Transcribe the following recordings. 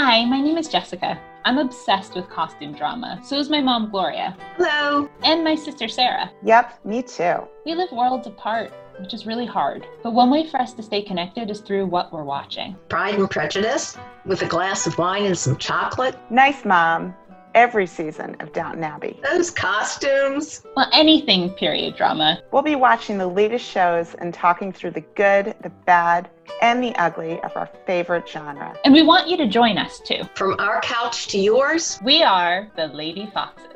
Hi, my name is Jessica. I'm obsessed with costume drama. So is my mom, Gloria. Hello. And my sister, Sarah. Yep, me too. We live worlds apart, which is really hard. But one way for us to stay connected is through what we're watching. Pride and Prejudice with a glass of wine and some chocolate. Nice, Mom. Every season of Downton Abbey. Those costumes. Well, anything period drama. We'll be watching the latest shows and talking through the good, the bad, and the ugly of our favorite genre. And we want you to join us too. From our couch to yours. We are the Lady Foxes.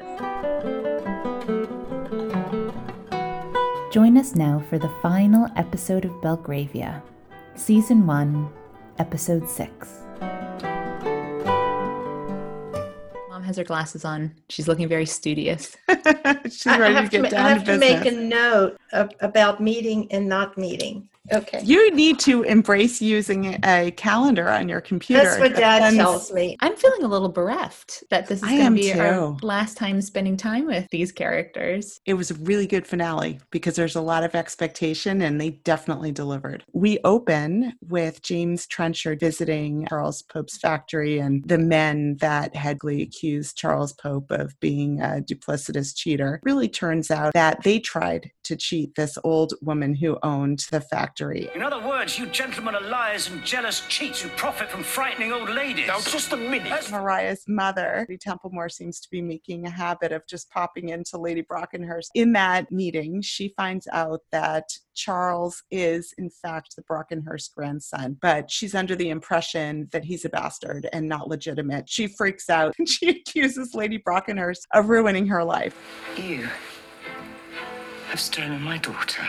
Join us now for the final episode of Belgravia, Season 1, Episode 6. Has her glasses on. She's looking very studious. She's ready to get ma- down I have to to make a note of, about meeting and not meeting. Okay. You need to embrace using a calendar on your computer. That's what That dad sends- tells me. I'm feeling a little bereft that this is going to be our last time spending time with these characters. It was a really good finale because there's a lot of expectation and they definitely delivered. We open with James Trenchard visiting Charles Pope's factory and the men that had accused Charles Pope of being a duplicitous cheater. Really turns out that they tried to cheat this old woman who owned the factory. In other words, you gentlemen are liars and jealous cheats who profit from frightening old ladies. Now, just a minute. That's Mariah's mother, Lady Templemore, seems to be making a habit of just popping into Lady Brockenhurst. In that meeting, she finds out that Charles is, in fact, the Brockenhurst grandson, but she's under the impression that he's a bastard and not legitimate. She freaks out and she accuses Lady Brockenhurst of ruining her life. You have stolen my daughter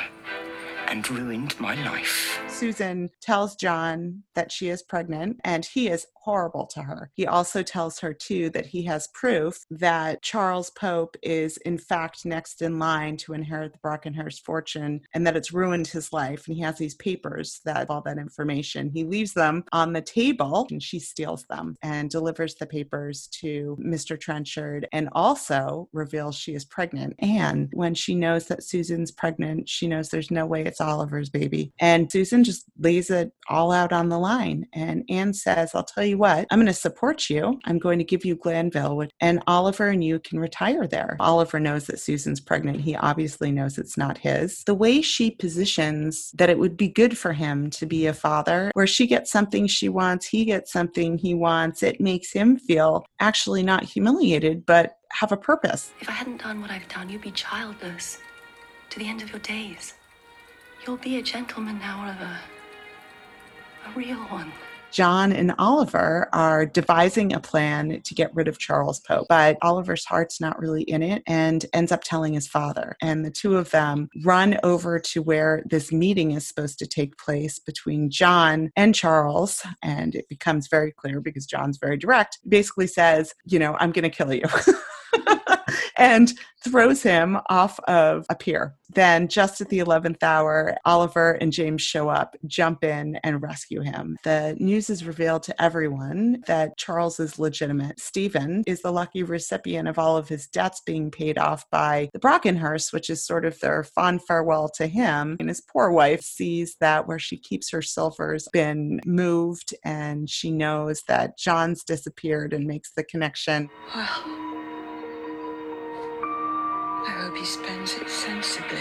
and ruined my life. Susan tells John that she is pregnant and he is horrible to her. He also tells her, too, that he has proof that Charles Pope is, in fact, next in line to inherit the Brockenhurst fortune and that it's ruined his life. And he has these papers that have all that information. He leaves them on the table and she steals them and delivers the papers to Mr. Trenchard and also reveals she is pregnant. And when she knows that Susan's pregnant, she knows there's no way it's Oliver's baby. And Susan just lays it all out on the line. And Anne says, I'll tell you what, I'm going to support you. I'm going to give you Glanville, and Oliver and you can retire there. Oliver knows that Susan's pregnant. He obviously knows it's not his. The way she positions that it would be good for him to be a father, where she gets something she wants, he gets something he wants, it makes him feel actually not humiliated, but have a purpose. If I hadn't done what I've done, you'd be childless to the end of your days. You'll be a gentleman now, Oliver. A real one. John and Oliver are devising a plan to get rid of Charles Pope, but Oliver's heart's not really in it and ends up telling his father. And the two of them run over to where this meeting is supposed to take place between John and Charles. And it becomes very clear because John's very direct, basically says, You know, I'm going to kill you. and throws him off of a pier. Then, just at the 11th hour, Oliver and James show up, jump in, and rescue him. The news is revealed to everyone that Charles is legitimate. Stephen is the lucky recipient of all of his debts being paid off by the Brockenhurst, which is sort of their fond farewell to him. And his poor wife sees that where she keeps her silver's been moved, and she knows that John's disappeared and makes the connection. I hope he spends it sensibly.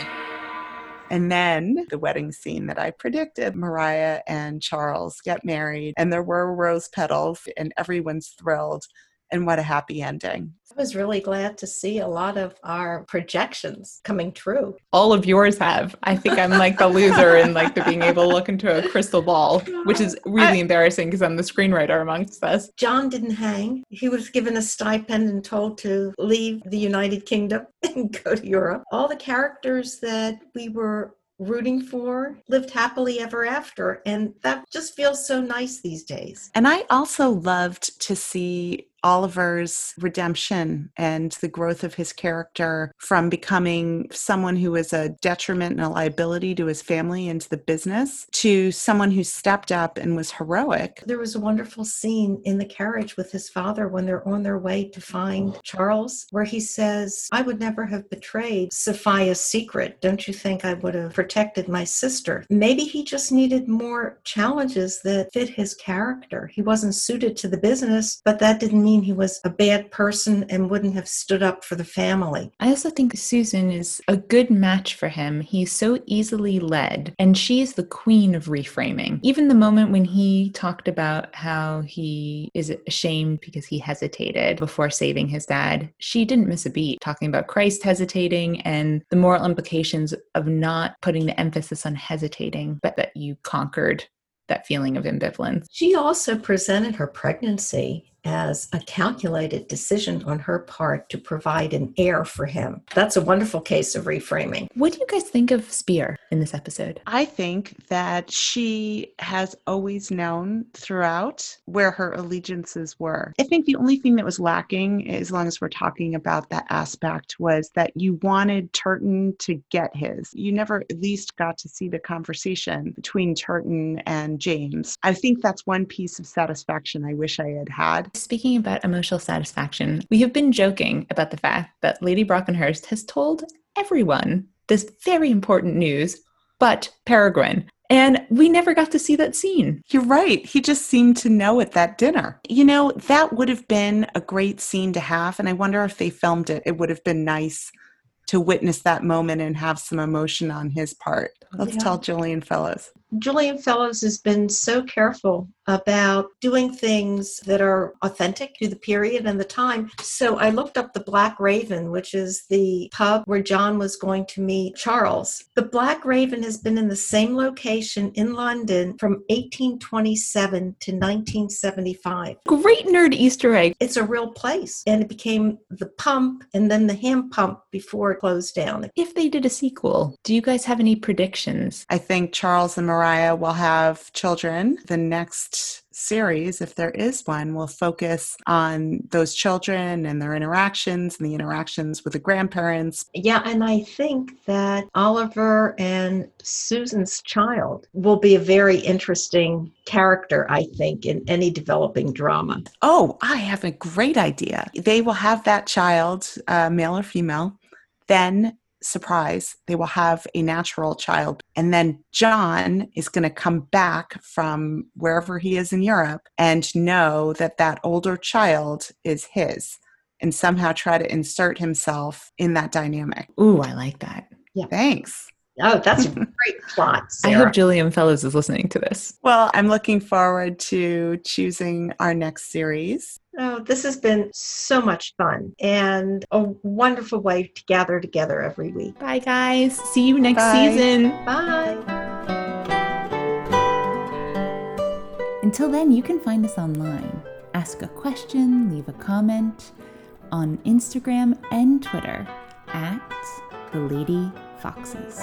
And then the wedding scene that I predicted Mariah and Charles get married, and there were rose petals, and everyone's thrilled. And what a happy ending. I was really glad to see a lot of our projections coming true. All of yours have. I think I'm like the loser in like the being able to look into a crystal ball, which is really embarrassing because I'm the screenwriter amongst us. John didn't hang. He was given a stipend and told to leave the United Kingdom and go to Europe. All the characters that we were rooting for lived happily ever after. And that just feels so nice these days. And I also loved to see Oliver's redemption and the growth of his character from becoming someone who was a detriment and a liability to his family and to the business to someone who stepped up and was heroic. There was a wonderful scene in the carriage with his father when they're on their way to find oh. Charles, where he says, I would never have betrayed Sophia's secret. Don't you think I would have protected my sister? Maybe he just needed more challenges that fit his character. He wasn't suited to the business, but that didn't mean he was a bad person and wouldn't have stood up for the family. I also think Susan is a good match for him. He's so easily led, and she is the queen of reframing. Even the moment when he talked about how he is ashamed because he hesitated before saving his dad, she didn't miss a beat talking about Christ hesitating and the moral implications of not putting the emphasis on hesitating, but that you conquered that feeling of ambivalence. She also presented her pregnancy as a calculated decision on her part to provide an heir for him. That's a wonderful case of reframing. What do you guys think of Spear in this episode? I think that she has always known throughout where her allegiances were. I think the only thing that was lacking, as long as we're talking about that aspect, was that you wanted Turton to get his. You never at least got to see the conversation between Turton and James. I think that's one piece of satisfaction I wish I had had Speaking about emotional satisfaction, we have been joking about the fact that Lady Brockenhurst has told everyone this very important news, but Peregrine. And we never got to see that scene. You're right. He just seemed to know at that dinner. You know, that would have been a great scene to have. And I wonder if they filmed it, it would have been nice to witness that moment and have some emotion on his part. Let's Yeah. tell Julian Fellowes. Julian Fellowes has been so careful about doing things that are authentic to the period and the time. So I looked up the Black Raven, which is the pub where John was going to meet Charles. The Black Raven has been in the same location in London from 1827 to 1975. Great nerd Easter egg. It's a real place. And it became the pump and then the hand pump before it closed down. If they did a sequel, do you guys have any predictions? I think Charles and Mariah will have children. The next series, if there is one, will focus on those children and their interactions and the interactions with the grandparents. Yeah, and I think that Oliver and Susan's child will be a very interesting character, I think, in any developing drama. Oh, I have a great idea. They will have that child, uh, male or female, then surprise, they will have a natural child. And then John is going to come back from wherever he is in Europe and know that that older child is his and somehow try to insert himself in that dynamic. Ooh, I like that. Yeah. Thanks. Oh, that's a great plot. I hope Julian Fellowes is listening to this. Well, I'm looking forward to choosing our next series. Oh, this has been so much fun and a wonderful way to gather together every week. Bye, guys. See you next Bye. season. Bye. Until then, you can find us online. Ask a question, leave a comment on Instagram and Twitter at the Lady Foxes.